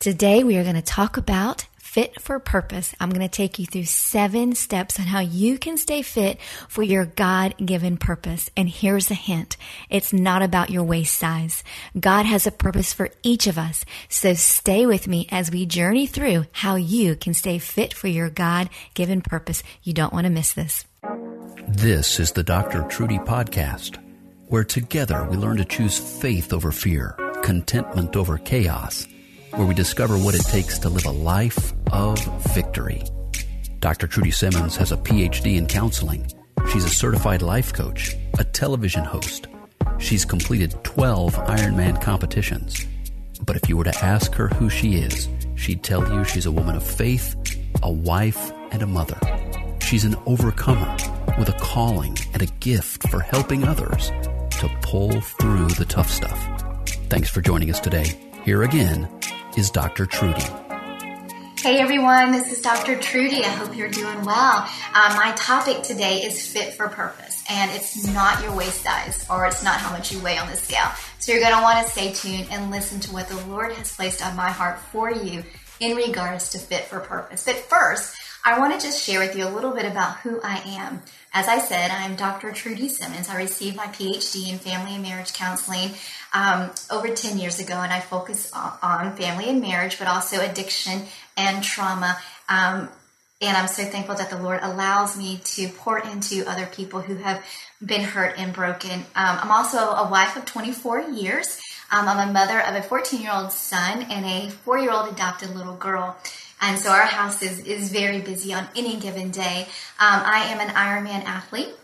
Today, we are going to talk about fit for purpose. I'm going to take you through seven steps on how you can stay fit for your God given purpose. And here's a hint. It's not about your waist size. God has a purpose for each of us. So stay with me as we journey through how you can stay fit for your God given purpose. You don't want to miss this. This is the Dr. Trudy Podcast, where together we learn to choose faith over fear, contentment over chaos where we discover what it takes to live a life of victory. Dr. Trudy Simmons has a PhD in counseling. She's a certified life coach, a television host. She's completed 12 Ironman competitions. But if you were to ask her who she is, she'd tell you she's a woman of faith, a wife, and a mother. She's an overcomer with a calling and a gift for helping others to pull through the tough stuff. Thanks for joining us today. Here again is Dr. Trudy. Hey everyone, this is Dr. Trudy. I hope you're doing well. Uh, my topic today is fit for purpose, and it's not your waist size or it's not how much you weigh on the scale. So you're going to want to stay tuned and listen to what the Lord has placed on my heart for you in regards to fit for purpose. But first, I want to just share with you a little bit about who I am. As I said, I'm Dr. Trudy Simmons. I received my PhD in family and marriage counseling um, over 10 years ago, and I focus on, family and marriage, but also addiction and trauma. Um, and I'm so thankful that the Lord allows me to pour into other people who have been hurt and broken. Um, I'm also a wife of 24 years. Um, I'm a mother of a 14 year old son and a four year old adopted little girl. And so our house is, is very busy on any given day. Um, I am an Ironman athlete.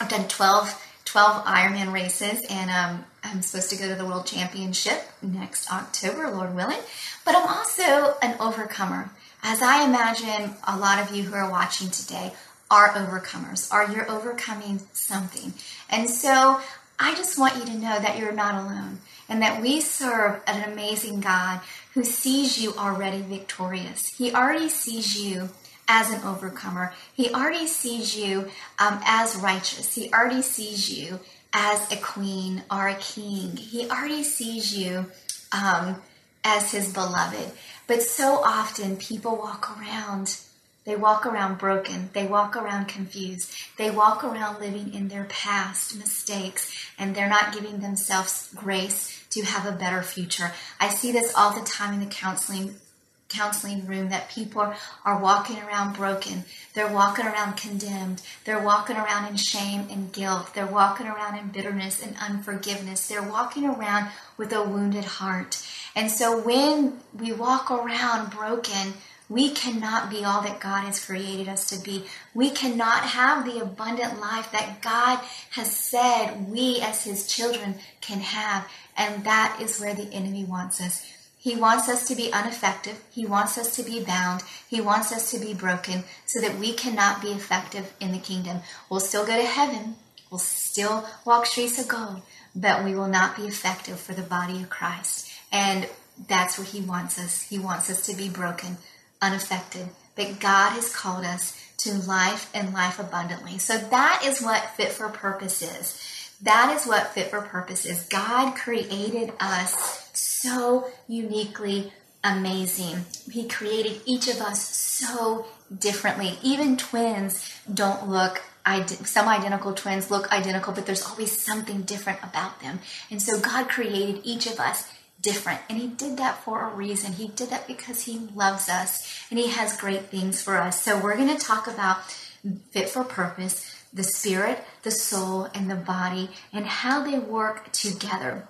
I've done 12, 12 Ironman races, and um, I'm supposed to go to the World Championship next October, Lord willing. But I'm also an overcomer. As I imagine a lot of you who are watching today are overcomers, are you're overcoming something. And so I just want you to know that you're not alone and that we serve an amazing God who sees you already victorious. He already sees you as an overcomer. He already sees you um, as righteous. He already sees you as a queen or a king. He already sees you um, as his beloved. But so often people walk around they walk around broken. They walk around confused. They walk around living in their past mistakes and they're not giving themselves grace to have a better future. I see this all the time in the counseling counseling room that people are walking around broken. They're walking around condemned. They're walking around in shame and guilt. They're walking around in bitterness and unforgiveness. They're walking around with a wounded heart. And so when we walk around broken, we cannot be all that God has created us to be. We cannot have the abundant life that God has said we as His children can have. And that is where the enemy wants us. He wants us to be ineffective. He wants us to be bound. He wants us to be broken so that we cannot be effective in the kingdom. We'll still go to heaven. We'll still walk streets of gold, but we will not be effective for the body of Christ. And that's what he wants us. He wants us to be broken unaffected. But God has called us to life and life abundantly. So that is what fit for purpose is. That is what fit for purpose is. God created us so uniquely amazing. He created each of us so differently. Even twins don't look some identical twins look identical, but there's always something different about them. And so God created each of us different. And He did that for a reason. He did that because He loves us and He has great things for us. So we're going to talk about fit for purpose, the spirit, the soul, and the body, and how they work together.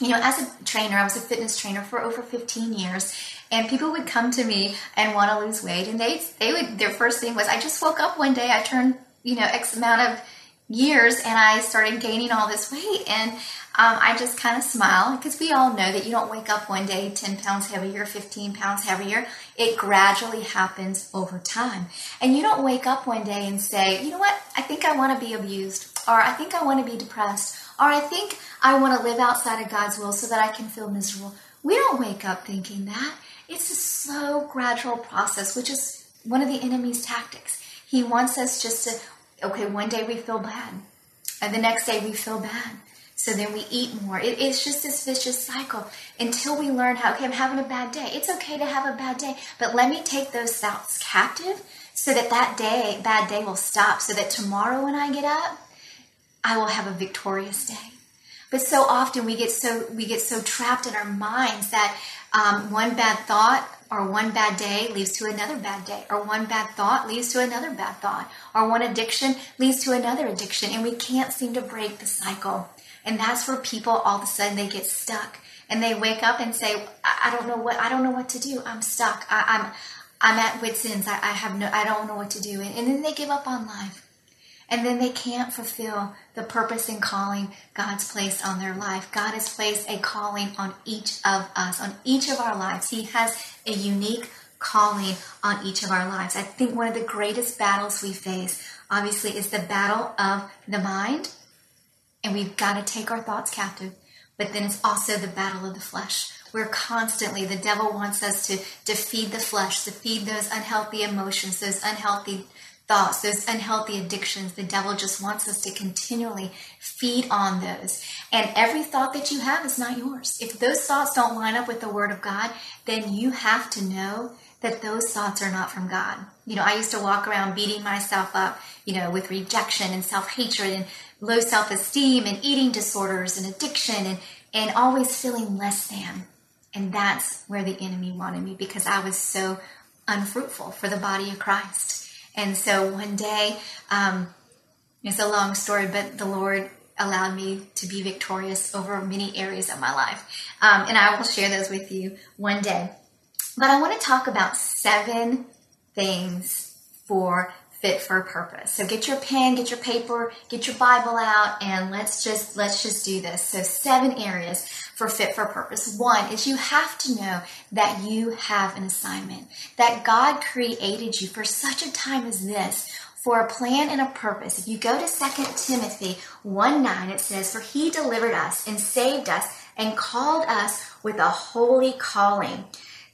You know, as a trainer, I was a fitness trainer for over 15 years, and people would come to me and want to lose weight, and they they would their first thing was, I just woke up one day, I turned you know X amount of years, and I started gaining all this weight, and um, I just kind of smile because we all know that you don't wake up one day 10 pounds heavier, 15 pounds heavier. It gradually happens over time. And you don't wake up one day and say, you know what, I think I want to be abused, or I think I want to be depressed, or I think I want to live outside of God's will so that I can feel miserable. We don't wake up thinking that. It's a slow, gradual process, which is one of the enemy's tactics. He wants us just to, okay, one day we feel bad, and the next day we feel bad. So then we eat more. It, it's just this vicious cycle until we learn how, okay, I'm having a bad day. It's okay to have a bad day, but let me take those thoughts captive so that that day, bad day will stop, so that tomorrow when I get up, I will have a victorious day. But so often we get so we get so trapped in our minds that um, one bad thought or one bad day leads to another bad day, or one bad thought leads to another bad thought, or one addiction leads to another addiction, and we can't seem to break the cycle. And that's where people all of a sudden they get stuck and they wake up and say, I, don't know what I don't know what to do. I'm stuck. I, am I'm, I'm at wit's ends. I, I have no I don't know what to do. And, and then they give up on life. And then they can't fulfill the purpose and calling God's placed on their life. God has placed a calling on each of us, on each of our lives. He has a unique calling on each of our lives. I think one of the greatest battles we face, obviously, is the battle of the mind. And we've got to take our thoughts captive. But then it's also the battle of the flesh. We're constantly, the devil wants us to, to feed the flesh, to feed those unhealthy emotions, those unhealthy thoughts, those unhealthy addictions. The devil just wants us to continually feed on those. And every thought that you have is not yours. If those thoughts don't line up with the Word of God, then you have to know that those thoughts are not from God. You know, I used to walk around beating myself up, you know, with rejection and self hatred and low self esteem and eating disorders and addiction and, and always feeling less than. And that's where the enemy wanted me because I was so unfruitful for the body of Christ. And so one day, um, it's a long story, but the Lord allowed me to be victorious over many areas of my life. Um, and I will share those with you one day. But I want to talk about seven things for fit for a purpose. So get your pen, get your paper, get your Bible out, and let's just let's just do this. So seven areas for fit for purpose. One is you have to know that you have an assignment, that God created you for such a time as this for a plan and a purpose. If you go to 2 Timothy 1 9, it says, For he delivered us and saved us and called us with a holy calling.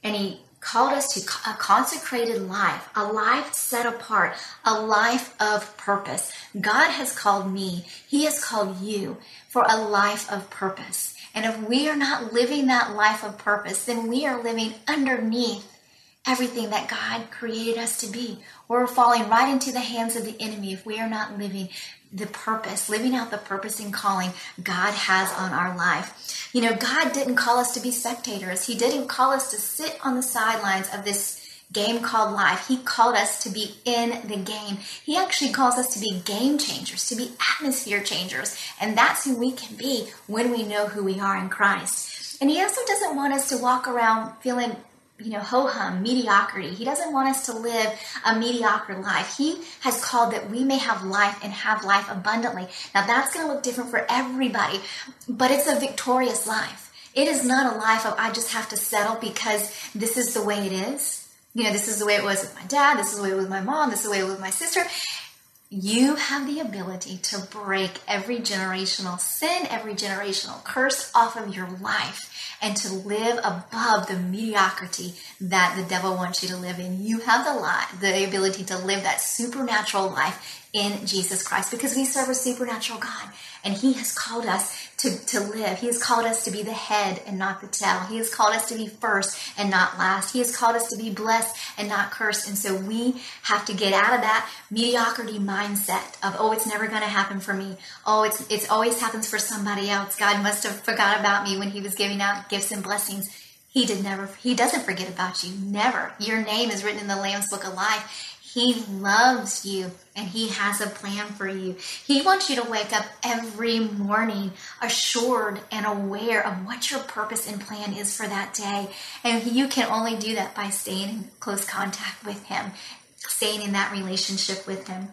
And he called us to a consecrated life, a life set apart, a life of purpose. God has called me, He has called you for a life of purpose. And if we are not living that life of purpose, then we are living underneath everything that God created us to be. We're falling right into the hands of the enemy if we are not living the purpose, living out the purpose and calling God has on our life. You know, God didn't call us to be spectators. He didn't call us to sit on the sidelines of this game called life. He called us to be in the game. He actually calls us to be game changers, to be atmosphere changers. And that's who we can be when we know who we are in Christ. And he also doesn't want us to walk around feeling you know, ho hum, mediocrity. He doesn't want us to live a mediocre life. He has called that we may have life and have life abundantly. Now, that's going to look different for everybody, but it's a victorious life. It is not a life of I just have to settle because this is the way it is. You know, this is the way it was with my dad, this is the way it was with my mom, this is the way it was with my sister. You have the ability to break every generational sin, every generational curse off of your life and to live above the mediocrity that the devil wants you to live in. You have the lot, the ability to live that supernatural life in Jesus Christ because we serve a supernatural God and He has called us to, to live. He has called us to be the head and not the tail. He has called us to be first and not last. He has called us to be blessed and not cursed. And so we have to get out of that mediocrity mindset of, oh, it's never going to happen for me. Oh, it's, it's always happens for somebody else. God must have forgot about me when He was giving out gifts and blessings. He did never, He doesn't forget about you. Never. Your name is written in the Lamb's Book of Life he loves you and He has a plan for you. He wants you to wake up every morning assured and aware of what your purpose and plan is for that day. And you can only do that by staying in close contact with Him, staying in that relationship with Him.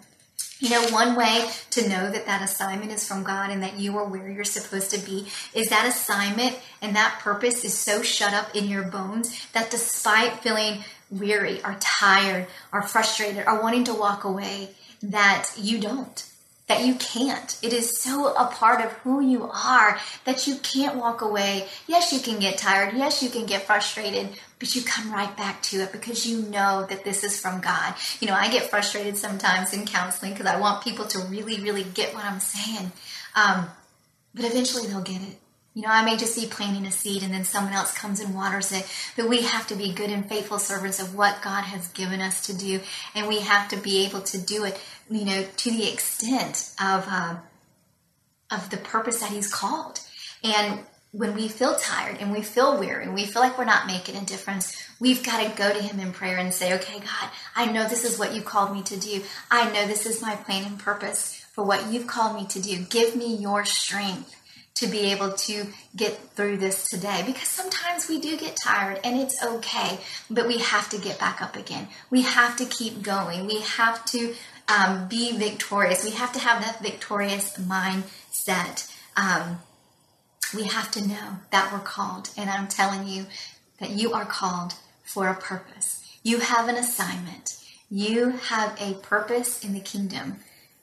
You know, one way to know that that assignment is from God and that you are where you're supposed to be is that assignment and that purpose is so shut up in your bones that despite feeling weary are tired are frustrated are wanting to walk away, that you don't that you can't. It is so a part of who you are that you can't walk away. Yes, you can get tired. Yes, you can get frustrated, but you come right back to it because you know that this is from God. You know, I get frustrated sometimes in counseling because I want people to really, really get what I'm saying. Um, but eventually they'll get it. You know, I may just be planting a seed and then someone else comes and waters it, but we have to be good and faithful servants of what God has given us to do, and we have to be able to do it, you know, to the extent of uh, of the purpose that He's called. And when we feel tired and we feel weary and we feel like we're not making a difference, we've got to go to Him in prayer and say, "Okay, God, I know this is what you called me to do. I know this is my plan and purpose for what you've called me to do. Give me your strength." To be able to get through this today because sometimes we do get tired and it's okay, but we have to get back up again. We have to keep going. We have to um, be victorious. We have to have that victorious mindset. Um, we have to know that we're called, and I'm telling you that you are called for a purpose. You have an assignment. You have a purpose in the kingdom,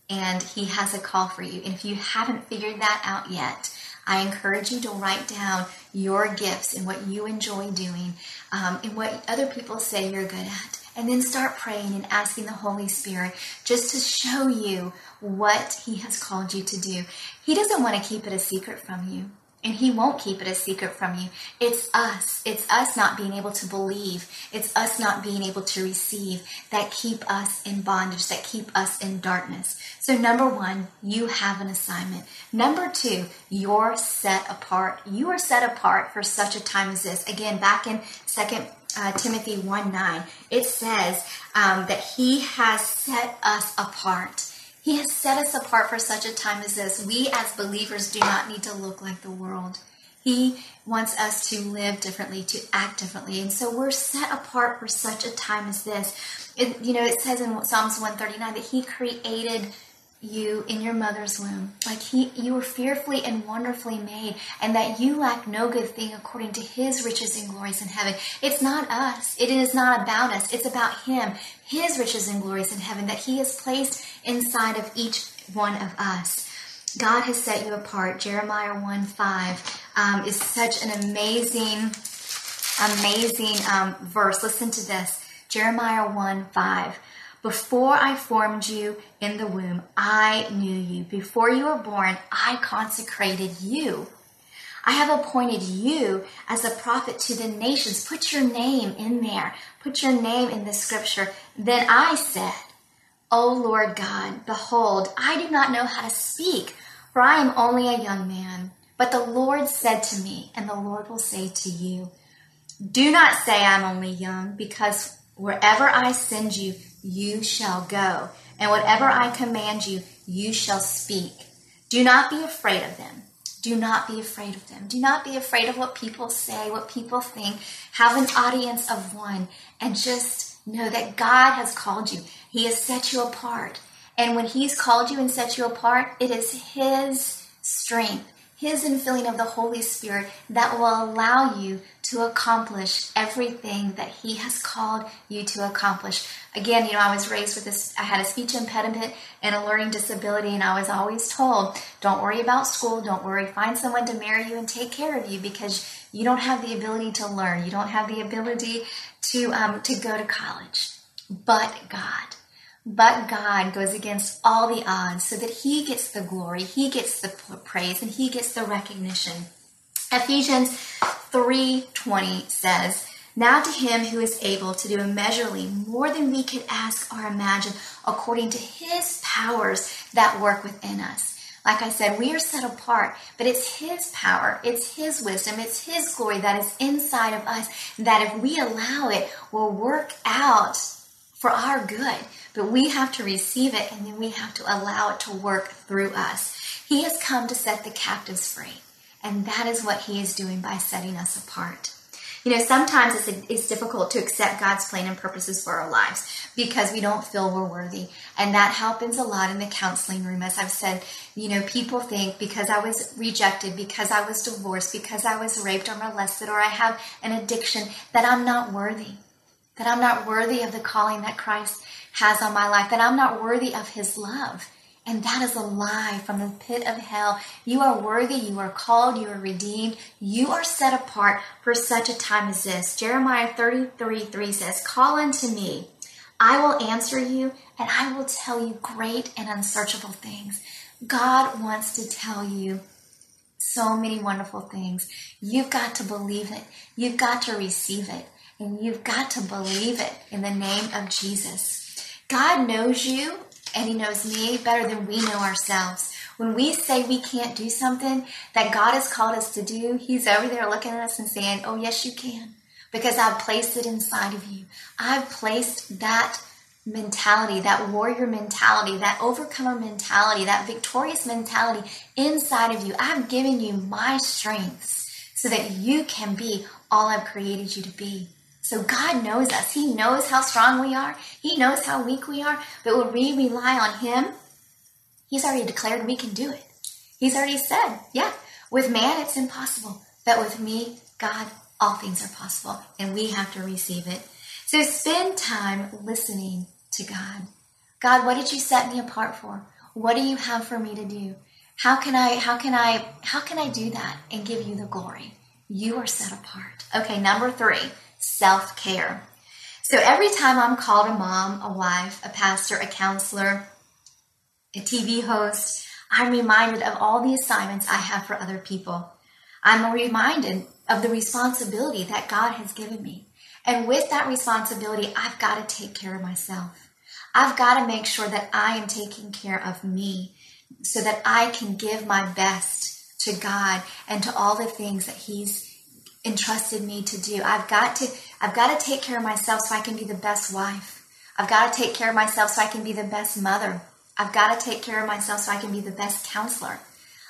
and He has a call for you. And if you haven't figured that out yet, I encourage you to write down your gifts and what you enjoy doing um, and what other people say you're good at. And then start praying and asking the Holy Spirit just to show you what He has called you to do. He doesn't want to keep it a secret from you and he won't keep it a secret from you. It's us. It's us not being able to believe. It's us not being able to receive that keep us in bondage, that keep us in darkness. So, number one, you have an assignment. Number two, you're set apart. You are set apart for such a time as this. Again, back in Second uh, Timothy 1 9, it says um, that he has set us apart. He has set us apart for such a time as this. We as believers do not need to look like the world. He wants us to live differently, to act differently. And so we're set apart for such a time as this. It, you know, it says in Psalms 139 that He created you in your mother's womb. Like he you were fearfully and wonderfully made, and that you lack no good thing according to his riches and glories in heaven. It's not us. It is not about us. It's about him, his riches and glories in heaven that he has placed inside of each one of us. God has set you apart. Jeremiah 1 5 um, is such an amazing, amazing um, verse. Listen to this Jeremiah 1 5. Before I formed you in the womb, I knew you. Before you were born, I consecrated you. I have appointed you as a prophet to the nations. Put your name in there. Put your name in the scripture. Then I said, O Lord God, behold, I do not know how to speak, for I am only a young man. But the Lord said to me, and the Lord will say to you, Do not say I'm only young, because wherever I send you, you shall go, and whatever I command you, you shall speak. Do not be afraid of them. Do not be afraid of them. Do not be afraid of what people say, what people think. Have an audience of one and just know that God has called you. He has set you apart. And when He's called you and set you apart, it is His strength, His infilling of the Holy Spirit that will allow you to accomplish everything that He has called you to accomplish. Again, you know, I was raised with this, I had a speech impediment and a learning disability, and I was always told, don't worry about school, don't worry, find someone to marry you and take care of you because you don't have the ability to learn, you don't have the ability to, um, to go to college. But God, but God goes against all the odds so that He gets the glory, He gets the praise, and He gets the recognition. Ephesians 3:20 says, "Now to him who is able to do immeasurably more than we could ask or imagine according to his powers that work within us." Like I said, we are set apart, but it's His power, it's His wisdom, it's His glory that is inside of us that if we allow it, will work out for our good. But we have to receive it and then we have to allow it to work through us. He has come to set the captives free. And that is what he is doing by setting us apart. You know, sometimes it's, it's difficult to accept God's plan and purposes for our lives because we don't feel we're worthy. And that happens a lot in the counseling room. As I've said, you know, people think because I was rejected, because I was divorced, because I was raped or molested, or I have an addiction, that I'm not worthy. That I'm not worthy of the calling that Christ has on my life, that I'm not worthy of his love. And that is a lie from the pit of hell. You are worthy, you are called, you are redeemed, you are set apart for such a time as this. Jeremiah 33 3 says, Call unto me, I will answer you, and I will tell you great and unsearchable things. God wants to tell you so many wonderful things. You've got to believe it, you've got to receive it, and you've got to believe it in the name of Jesus. God knows you and He knows me better than we know ourselves. When we say we can't do something that God has called us to do, He's over there looking at us and saying, Oh, yes, you can. Because I've placed it inside of you. I've placed that mentality, that warrior mentality, that overcomer mentality, that victorious mentality inside of you. I've given you my strengths so that you can be all I've created you to be. So God knows us. He knows how strong we are. He knows how weak we are. But when we rely on Him, He's already declared we can do it. He's already said, yeah, with man it's impossible. But with me, God, all things are possible. And we have to receive it. So spend time listening to God. God, what did you set me apart for? What do you have for me to do? How can I, how can I, how can I do that and give you the glory? You are set apart. Okay, number three self care. So every time I'm called a mom, a wife, a pastor, a counselor, a TV host, I'm reminded of all the assignments I have for other people. I'm reminded of the responsibility that God has given me. And with that responsibility, I've got to take care of myself. I've got to make sure that I am taking care of me so that I can give my best to God and to all the things that He's entrusted me to do. I've got to I've got to take care of myself so I can be the best wife. I've got to take care of myself so I can be the best mother. I've got to take care of myself so I can be the best counselor.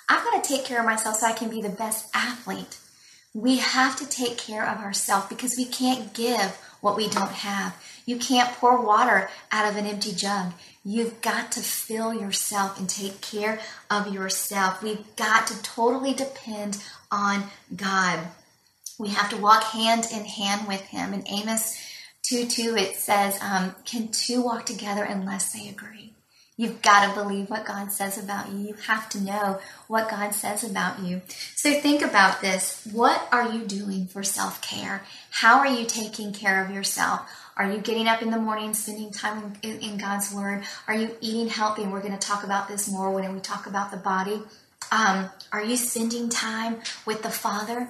I've got to take care of myself so I can be the best athlete. We have to take care of ourselves because we can't give what we don't have. You can't pour water out of an empty jug. You've got to fill yourself and take care of yourself. We've got to totally depend on God. We have to walk hand in hand with him. In Amos 2 2, it says, um, Can two walk together unless they agree? You've got to believe what God says about you. You have to know what God says about you. So think about this. What are you doing for self care? How are you taking care of yourself? Are you getting up in the morning, spending time in, in God's Word? Are you eating healthy? And we're going to talk about this more when we talk about the body. Um, are you spending time with the Father?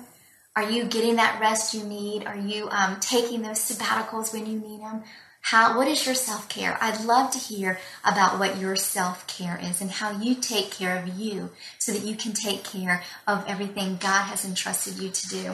Are you getting that rest you need? Are you um, taking those sabbaticals when you need them? How, what is your self care? I'd love to hear about what your self care is and how you take care of you so that you can take care of everything God has entrusted you to do.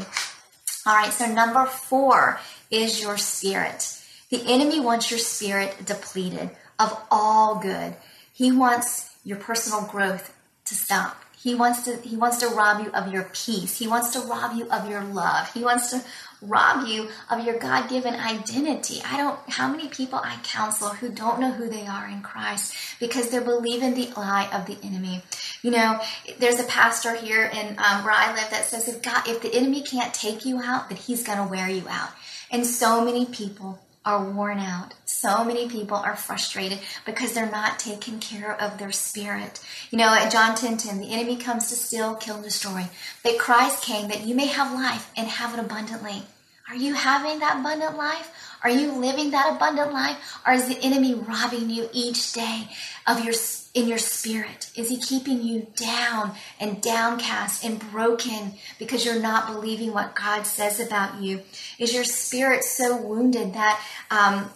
All right, so number four is your spirit. The enemy wants your spirit depleted of all good. He wants your personal growth to stop. He wants to he wants to rob you of your peace. He wants to rob you of your love. He wants to rob you of your God-given identity. I don't how many people I counsel who don't know who they are in Christ because they're believing the lie of the enemy. You know, there's a pastor here in um, where I live that says if God if the enemy can't take you out, that he's going to wear you out. And so many people are worn out. So many people are frustrated because they're not taking care of their spirit. You know, at John 10 10, the enemy comes to steal, kill, and destroy. But Christ came that you may have life and have it abundantly. Are you having that abundant life? Are you living that abundant life? Or is the enemy robbing you each day of your in your spirit? Is he keeping you down and downcast and broken because you're not believing what God says about you? Is your spirit so wounded that um,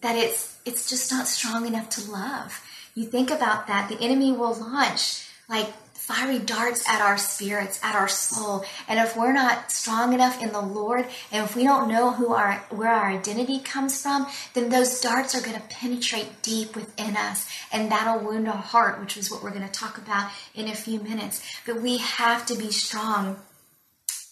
that it's it's just not strong enough to love? You think about that. The enemy will launch like fiery darts at our spirits, at our soul. And if we're not strong enough in the Lord, and if we don't know who our where our identity comes from, then those darts are going to penetrate deep within us, and that'll wound our heart, which is what we're going to talk about in a few minutes. But we have to be strong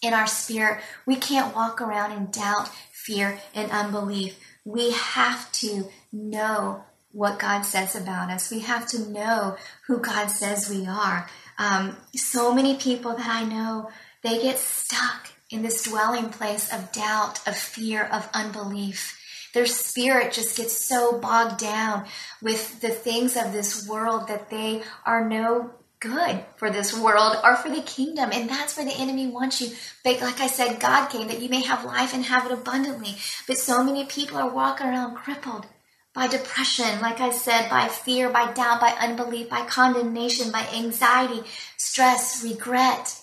in our spirit. We can't walk around in doubt, fear, and unbelief. We have to know what God says about us. We have to know who God says we are. Um, so many people that I know, they get stuck in this dwelling place of doubt, of fear, of unbelief. Their spirit just gets so bogged down with the things of this world that they are no good for this world or for the kingdom. And that's where the enemy wants you. But like I said, God came that you may have life and have it abundantly. But so many people are walking around crippled by depression, like I said, by fear, by doubt, by unbelief, by condemnation, by anxiety, stress, regret.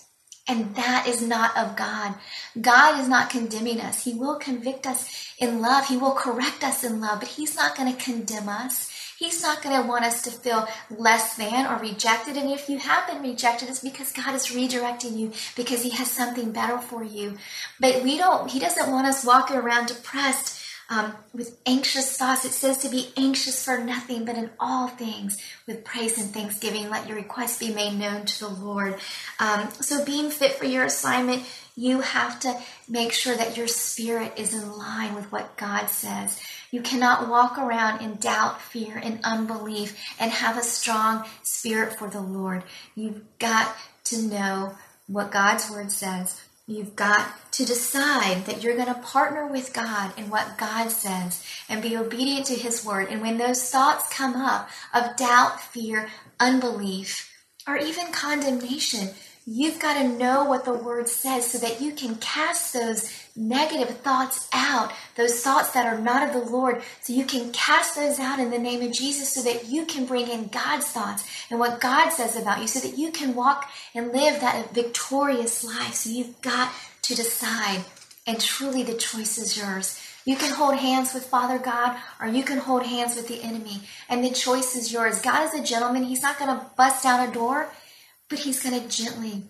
And that is not of God. God is not condemning us. He will convict us in love. He will correct us in love, but He's not going to condemn us. He's not going to want us to feel less than or rejected. And if you have been rejected, it's because God is redirecting you because He has something better for you. But we don't, He doesn't want us walking around depressed um, with anxious thoughts. It says to be anxious for nothing, but in all things with praise and thanksgiving, let your requests be made known to the Lord. Um, so, being fit for your assignment, you have to make sure that your spirit is in line with what God says. You cannot walk around in doubt, fear, and unbelief and have a strong spirit for the Lord. You've got to know what God's word says You've got to decide that you're going to partner with God in what God says and be obedient to His word. And when those thoughts come up of doubt, fear, unbelief, or even condemnation, You've got to know what the word says so that you can cast those negative thoughts out, those thoughts that are not of the Lord, so you can cast those out in the name of Jesus so that you can bring in God's thoughts and what God says about you so that you can walk and live that victorious life. So you've got to decide, and truly the choice is yours. You can hold hands with Father God or you can hold hands with the enemy, and the choice is yours. God is a gentleman, He's not going to bust down a door but He's going to gently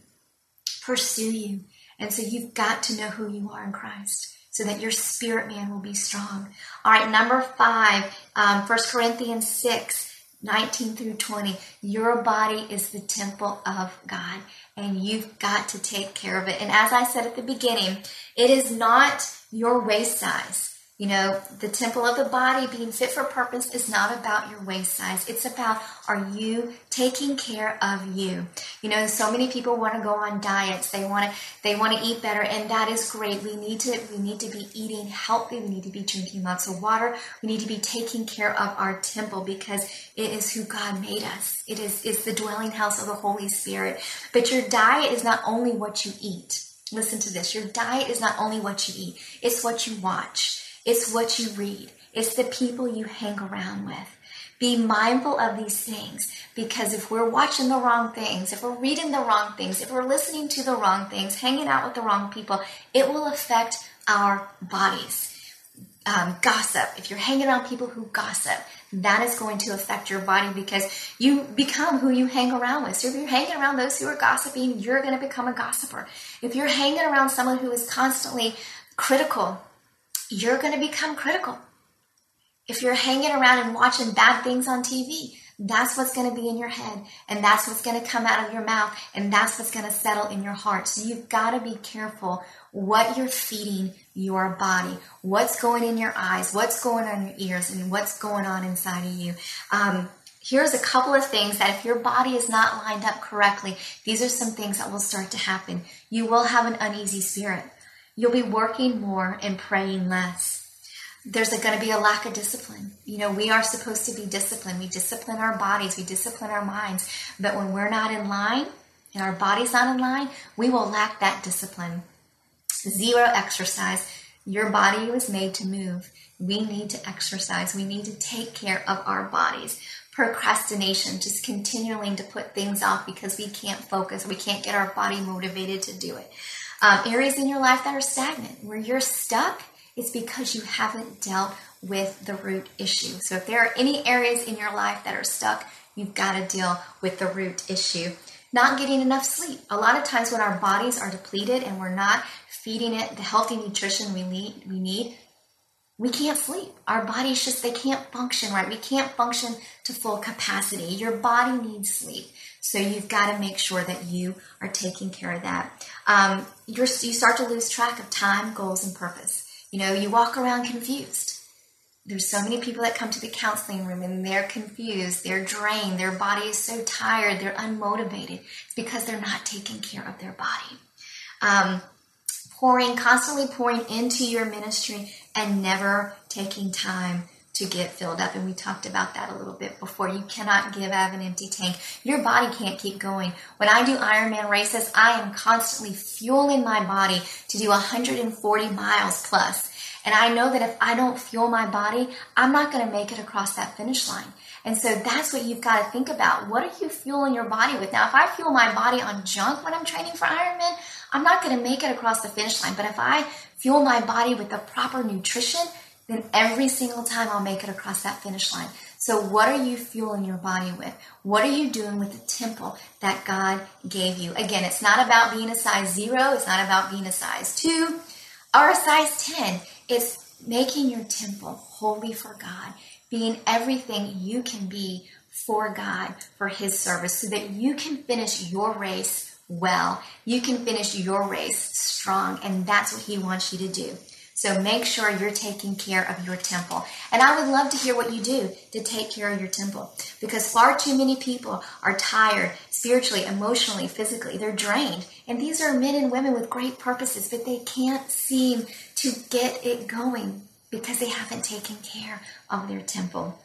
pursue you. And so you've got to know who you are in Christ so that your spirit man will be strong. All right, number five, um, 1 Corinthians 6. 19 through 20, your body is the temple of God, and you've got to take care of it. And as I said at the beginning, it is not your waist size. You know, the temple of the body being fit for purpose is not about your waist size. It's about are you taking care of you? You know, so many people want to go on diets. They want to they want to eat better and that is great. We need to we need to be eating healthy. We need to be drinking lots of water. We need to be taking care of our temple because it is who God made us. It is it's the dwelling house of the Holy Spirit. But your diet is not only what you eat. Listen to this. Your diet is not only what you eat. It's what you watch. It's what you read. It's the people you hang around with. Be mindful of these things because if we're watching the wrong things, if we're reading the wrong things, if we're listening to the wrong things, hanging out with the wrong people, it will affect our bodies. Um, gossip, if you're hanging around people who gossip, that is going to affect your body because you become who you hang around with. So if you're hanging around those who are gossiping, you're going to become a gossiper. If you're hanging around someone who is constantly critical, you're going to become critical. If you're hanging around and watching bad things on TV, that's what's going to be in your head, and that's what's going to come out of your mouth, and that's what's going to settle in your heart. So you've got to be careful what you're feeding your body, what's going in your eyes, what's going on your ears, and what's going on inside of you. Um, here's a couple of things that if your body is not lined up correctly, these are some things that will start to happen. You will have an uneasy spirit. You'll be working more and praying less. There's going to be a lack of discipline. You know, we are supposed to be disciplined. We discipline our bodies, we discipline our minds. But when we're not in line and our body's not in line, we will lack that discipline. Zero exercise. Your body was made to move. We need to exercise. We need to take care of our bodies. Procrastination, just continuing to put things off because we can't focus. We can't get our body motivated to do it um, areas in your life that are stagnant, where you're stuck, it's because you haven't dealt with the root issue. So if there are any areas in your life that are stuck, you've got to deal with the root issue. Not getting enough sleep. A lot of times when our bodies are depleted and we're not feeding it the healthy nutrition we need, we need, we can't sleep. Our bodies just they can't function right. We can't function to full capacity. Your body needs sleep. So you've got to make sure that you are taking care of that. Um, you start to lose track of time, goals, and purpose. You know, you walk around confused. There's so many people that come to the counseling room and they're confused, they're drained, their body is so tired, they're unmotivated. It's because they're not taking care of their body. Um, pouring, constantly pouring into your ministry and never taking time to get filled up. And we talked about that a little bit before. You cannot give out of an empty tank. Your body can't keep going. When I do Ironman races, I am constantly fueling my body to do 140 miles plus. And I know that if I don't fuel my body, I'm not going to make it across that finish line. And so that's what you've got to think about. What are you fueling your body with? Now, if I fuel my body on junk when I'm training for Ironman, I'm not going to make it across the finish line. But if I fuel my body with the proper nutrition, then every single time I'll make it across that finish line. So, what are you fueling your body with? What are you doing with the temple that God gave you? Again, it's not about being a size zero, it's not about being a size two or a size 10. It's making your temple holy for God, being everything you can be for God, for His service, so that you can finish your race well. You can finish your race strong, and that's what He wants you to do. So make sure you're taking care of your temple. And I would love to hear what you do to take care of your temple because far too many people are tired spiritually, emotionally, physically. They're drained. And these are men and women with great purposes, but they can't seem to get it going because they haven't taken care of their temple.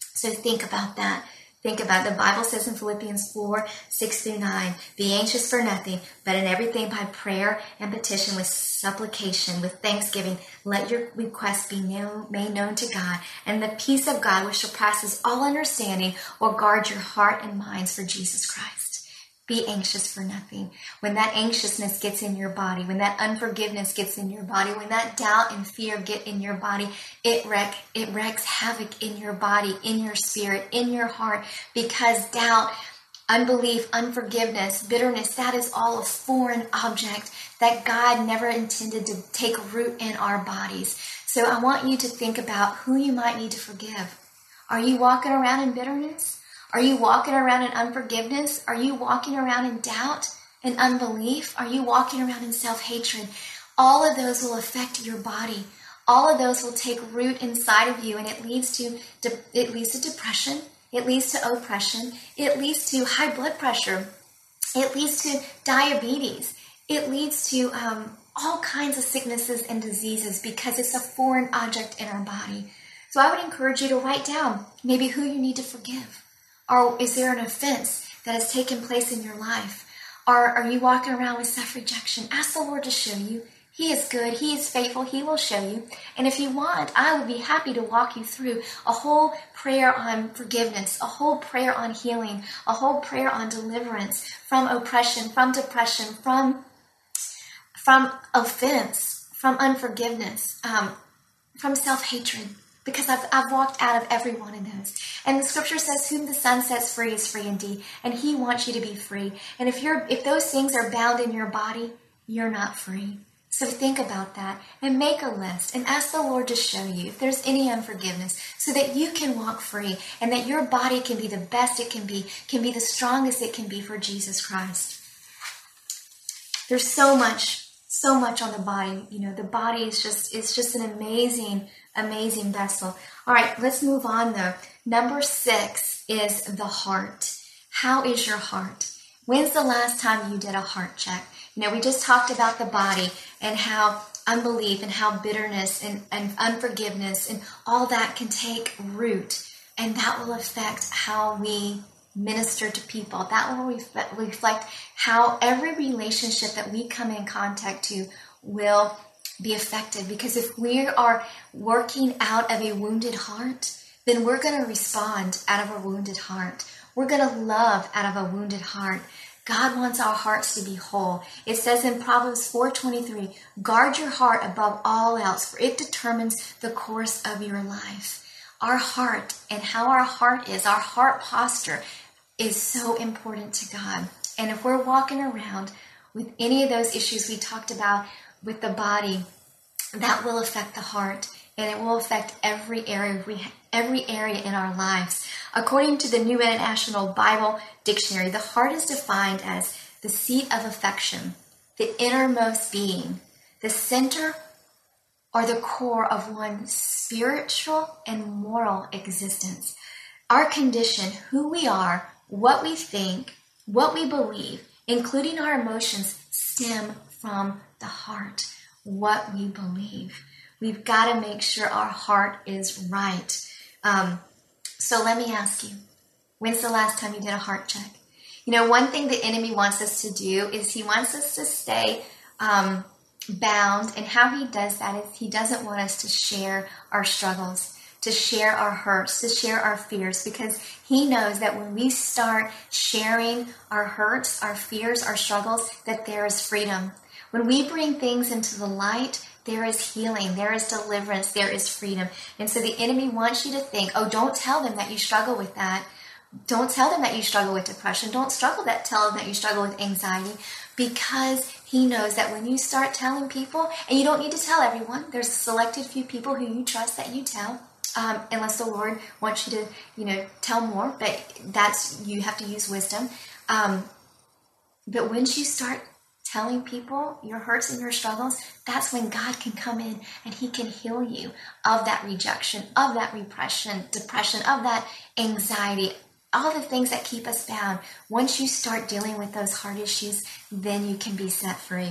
So think about that. Think about it. The Bible says in Philippians 4 6 through 9, be anxious for nothing, but in everything by prayer and petition with supplication, with thanksgiving, let your requests be known, made known to God. And the peace of God, which surpasses all understanding, will guard your heart and minds for Jesus Christ. Be anxious for nothing. When that anxiousness gets in your body, when that unforgiveness gets in your body, when that doubt and fear get in your body, it wreck it wreaks havoc in your body, in your spirit, in your heart, because doubt, unbelief, unforgiveness, bitterness, that is all a foreign object that God never intended to take root in our bodies. So I want you to think about who you might need to forgive. Are you walking around in bitterness? Are you walking around in unforgiveness? Are you walking around in doubt and unbelief? Are you walking around in self hatred? All of those will affect your body. All of those will take root inside of you, and it leads to it leads to depression. It leads to oppression. It leads to high blood pressure. It leads to diabetes. It leads to um, all kinds of sicknesses and diseases because it's a foreign object in our body. So I would encourage you to write down maybe who you need to forgive or is there an offense that has taken place in your life? Or are you walking around with self rejection? Ask the Lord to show you. He is good. He is faithful. He will show you. And if you want, I would be happy to walk you through a whole prayer on forgiveness, a whole prayer on healing, a whole prayer on deliverance from oppression, from depression, from from offense, from unforgiveness, um, from self hatred because I've, I've walked out of every one of those. And the scripture says, whom the son sets free is free indeed. And he wants you to be free. And if you're, if those things are bound in your body, you're not free. So think about that and make a list and ask the Lord to show you if there's any unforgiveness so that you can walk free and that your body can be the best it can be, can be the strongest it can be for Jesus Christ. There's so much, so much on the body. You know, the body is just, it's just an amazing amazing vessel. All right, let's move on though. Number six is the heart. How is your heart? When's the last time you did a heart check? You know, we just talked about the body and how unbelief and how bitterness and, and unforgiveness and all that can take root. And that will affect how we minister to people. That will reflect how every relationship that we come in contact to will be affected because if we are working out of a wounded heart, then we're going to respond out of a wounded heart. We're going to love out of a wounded heart. God wants our hearts to be whole. It says in Proverbs 4:23, "Guard your heart above all else, for it determines the course of your life." Our heart and how our heart is, our heart posture is so important to God. And if we're walking around with any of those issues we talked about with the body, that will affect the heart and it will affect every area we every area in our lives. According to the New International Bible Dictionary, the heart is defined as the seat of affection, the innermost being, the center or the core of one's spiritual and moral existence. Our condition, who we are, what we think, what we believe, including our emotions, stem from the heart, what we believe. We've got to make sure our heart is right. Um, so let me ask you when's the last time you did a heart check? You know, one thing the enemy wants us to do is he wants us to stay um, bound. And how he does that is he doesn't want us to share our struggles, to share our hurts, to share our fears, because he knows that when we start sharing our hurts, our fears, our struggles, that there is freedom. When we bring things into the light, there is healing, there is deliverance, there is freedom. And so the enemy wants you to think, oh, don't tell them that you struggle with that. Don't tell them that you struggle with depression. Don't struggle that tell them that you struggle with anxiety because he knows that when you start telling people, and you don't need to tell everyone, there's a selected few people who you trust that you tell. Um, unless the Lord wants you to, you know, tell more, but that's you have to use wisdom. Um, but once you start telling people your hurts and your struggles, that's when God can come in and He can heal you of that rejection, of that repression, depression, of that anxiety, all the things that keep us bound. Once you start dealing with those heart issues, then you can be set free.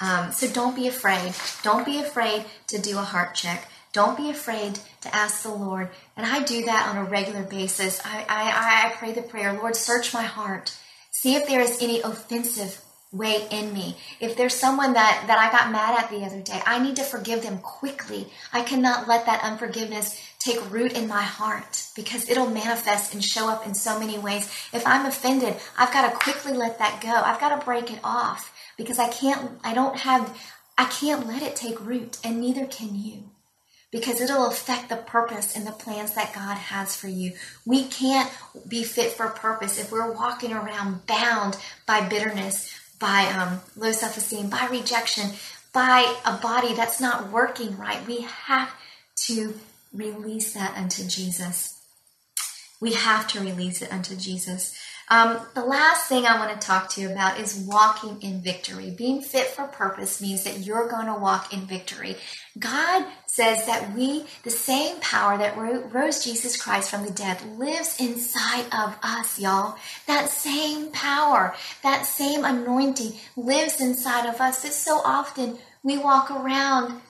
Um, so don't be afraid. Don't be afraid to do a heart check. Don't be afraid to ask the Lord. And I do that on a regular basis. I, I, I pray the prayer, Lord, search my heart. See if there is any offensive way in me. If there's someone that, that I got mad at the other day, I need to forgive them quickly. I cannot let that unforgiveness take root in my heart because it'll manifest and show up in so many ways. If I'm offended, I've got to quickly let that go. I've got to break it off because I can't, I don't have, I can't let it take root and neither can you because it'll affect the purpose and the plans that God has for you. We can't be fit for purpose if we're walking around bound by bitterness, by um, low self esteem, by rejection, by a body that's not working right. We have to release that unto Jesus. We have to release it unto Jesus. Um, the last thing I want to talk to you about is walking in victory. Being fit for purpose means that you're going to walk in victory. God says that we, the same power that rose Jesus Christ from the dead, lives inside of us, y'all. That same power, that same anointing lives inside of us. But so often we walk around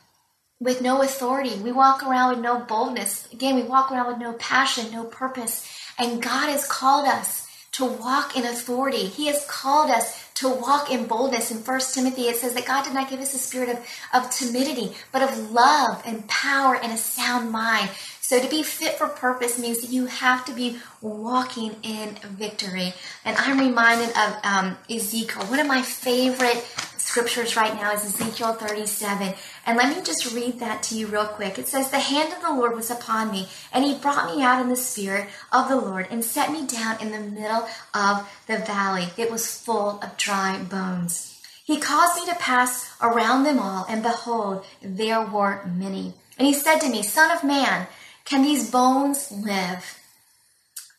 with no authority. We walk around with no boldness. Again, we walk around with no passion, no purpose. And God has called us to walk in authority. He has called us to walk in boldness. In 1 Timothy, it says that God did not give us a spirit of, of timidity, but of love and power and a sound mind. So to be fit for purpose means that you have to be walking in victory. And I'm reminded of um, Ezekiel. One of my favorite scriptures right now is Ezekiel 37. And let me just read that to you real quick. It says, The hand of the Lord was upon me, and he brought me out in the spirit of the Lord and set me down in the middle of the valley. It was full of dry bones. He caused me to pass around them all, and behold, there were many. And he said to me, Son of man, can these bones live?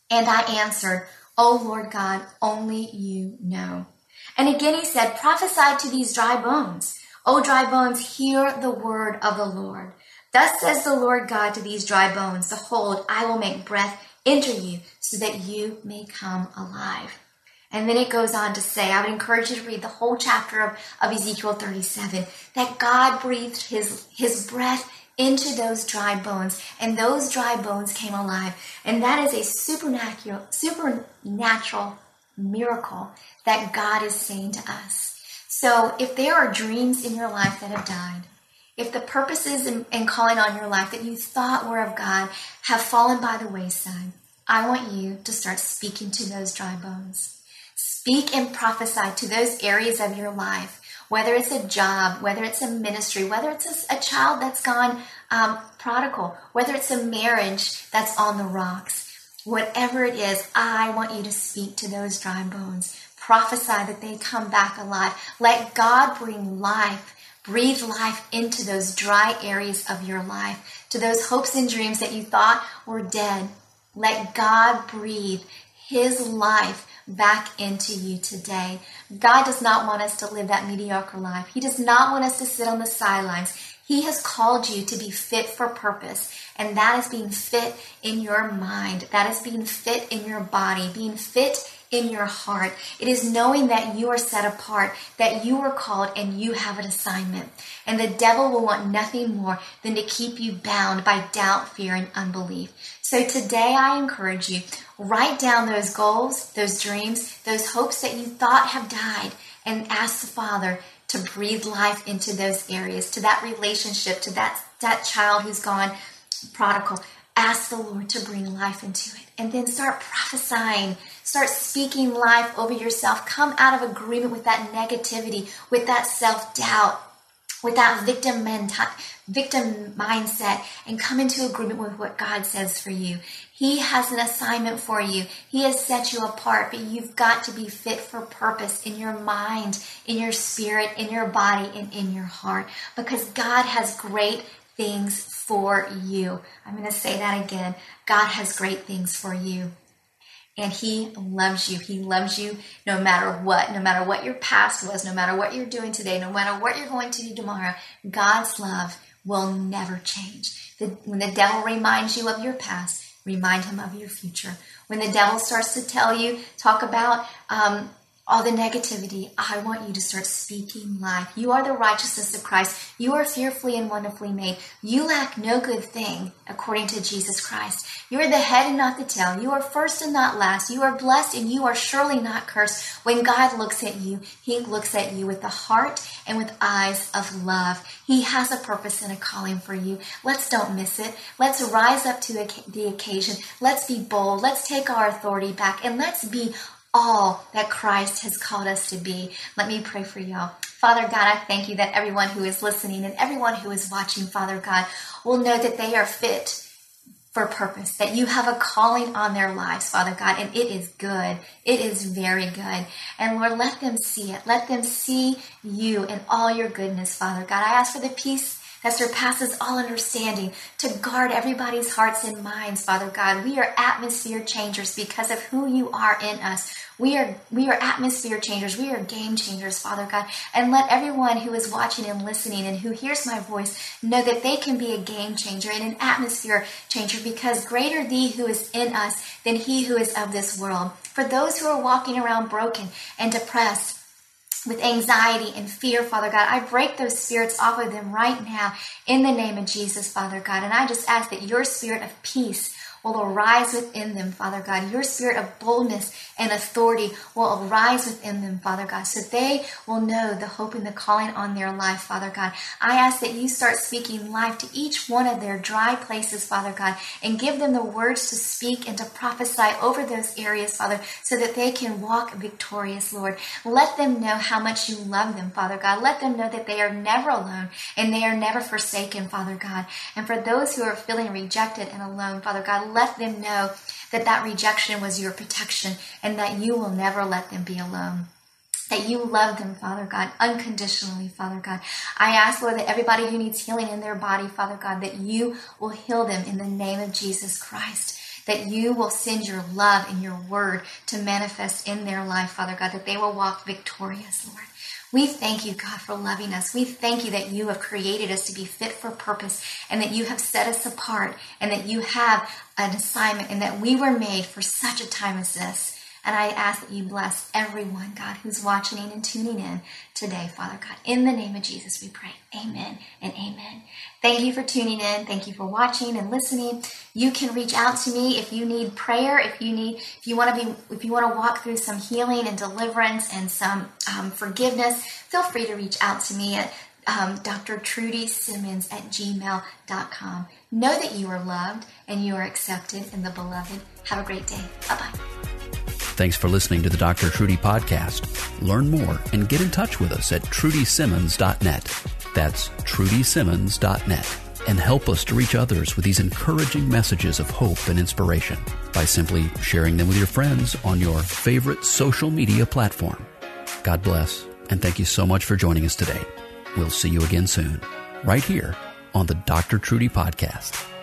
And I answered, O Lord God, only you know. And again he said, Prophesy to these dry bones. O dry bones, hear the word of the Lord. Thus says the Lord God to these dry bones, Behold, I will make breath enter you so that you may come alive. And then it goes on to say, I would encourage you to read the whole chapter of, of Ezekiel 37, that God breathed his, his breath into those dry bones, and those dry bones came alive. And that is a supernatural, supernatural miracle that God is saying to us. So if there are dreams in your life that have died, if the purposes and, calling on your life that you thought were of God have fallen by the wayside, I want you to start speaking to those dry bones. Speak and prophesy to those areas of your life, whether it's a job, whether it's a ministry, whether it's a, a child that's gone um, prodigal, whether it's a marriage that's on the rocks. Whatever it is, I want you to speak to those dry bones. Prophesy that they come back alive. Let God bring life, breathe life into those dry areas of your life, to those hopes and dreams that you thought were dead. Let God breathe His life back into you today. God does not want us to live that mediocre life. He does not want us to sit on the sidelines. He has called you to be fit for purpose, and that is being fit in your mind. That is being fit in your body, being fit in your heart. It is knowing that you are set apart, that you are called, and you have an assignment. And the devil will want nothing more than to keep you bound by doubt, fear, and unbelief. So today I encourage you, write down those goals, those dreams, those hopes that you thought have died, and ask the Father to breathe life into those areas, to that relationship, to that, that child who's gone prodigal. Ask the Lord to bring life into it. And then start prophesying. Start speaking life over yourself. Come out of agreement with that negativity, with that self doubt, with that victim mentality victim mindset and come into agreement with what God says for you. He has an assignment for you. He has set you apart, but you've got to be fit for purpose in your mind, in your spirit, in your body, and in your heart because God has great things for you. I'm going to say that again. God has great things for you. And he loves you. He loves you no matter what, no matter what your past was, no matter what you're doing today, no matter what you're going to do tomorrow. God's love will never change. The, when the devil reminds you of your past, remind him of your future. When the devil starts to tell you, talk about um, all the negativity, I want you to start speaking life. You are the righteousness of Christ. You are fearfully and wonderfully made. You lack no good thing according to Jesus Christ. You are the head and not the tail. You are first and not last. You are blessed and you are surely not cursed. When God looks at you, he looks at you with a heart and with eyes of love. He has a purpose and a calling for you. Let's don't miss it. Let's rise up to the occasion. Let's be bold. Let's take our authority back and let's be all that Christ has called us to be. Let me pray for y'all. Father God, I thank you that everyone who is listening and everyone who is watching, Father God, will know that they are fit for purpose, that you have a calling on their lives, Father God, and it is good. It is very good. And Lord, let them see it. Let them see you and all your goodness, Father God. I ask for the peace that surpasses all understanding to guard everybody's hearts and minds, Father God. We are atmosphere changers because of who you are in us. We are we are atmosphere changers. We are game changers, Father God. And let everyone who is watching and listening and who hears my voice know that they can be a game changer and an atmosphere changer because greater thee who is in us than he who is of this world. For those who are walking around broken and depressed, with anxiety and fear, Father God. I break those spirits off of them right now in the name of Jesus, Father God. And I just ask that your spirit of peace will arise within them, Father God. Your spirit of boldness and authority will arise within them, Father God, so they will know the hope and the calling on their life, Father God. I ask that you start speaking life to each one of their dry places, Father God, and give them the words to speak and to prophesy over those areas, Father, so that they can walk victorious, Lord. Let them know how much you love them, Father God. Let them know that they are never alone and they are never forsaken, Father God. And for those who are feeling rejected and alone, Father God, let them know that that rejection was your protection and that you will never let them be alone that you love them, Father God, unconditionally, Father God. I ask, Lord, that everybody who needs healing in their body, Father God, that you will heal them in the name of Jesus Christ. That you will send your love and your word to manifest in their life, Father God, that they will walk victorious, Lord. We thank you, God, for loving us. We thank you that you have created us to be fit for purpose and that you have set us apart and that you have an assignment and that we were made for such a time as this. And I ask that you bless everyone, God, who's watching and tuning in today, Father God. In the name of Jesus, we pray. Amen and amen. Thank you for tuning in. Thank you for watching and listening. You can reach out to me if you need prayer, if you need, if you want to be, if you want to walk through some healing and deliverance and some um, forgiveness. Feel free to reach out to me at um, Dr. Trudy Simmons at gmail.com. Know that you are loved and you are accepted in the beloved. Have a great day. Bye bye. Thanks for listening to the Dr. Trudy podcast. Learn more and get in touch with us at trudysimmons.net. That's trudysimmons.net. And help us to reach others with these encouraging messages of hope and inspiration by simply sharing them with your friends on your favorite social media platform. God bless, and thank you so much for joining us today. We'll see you again soon, right here on the Dr. Trudy podcast.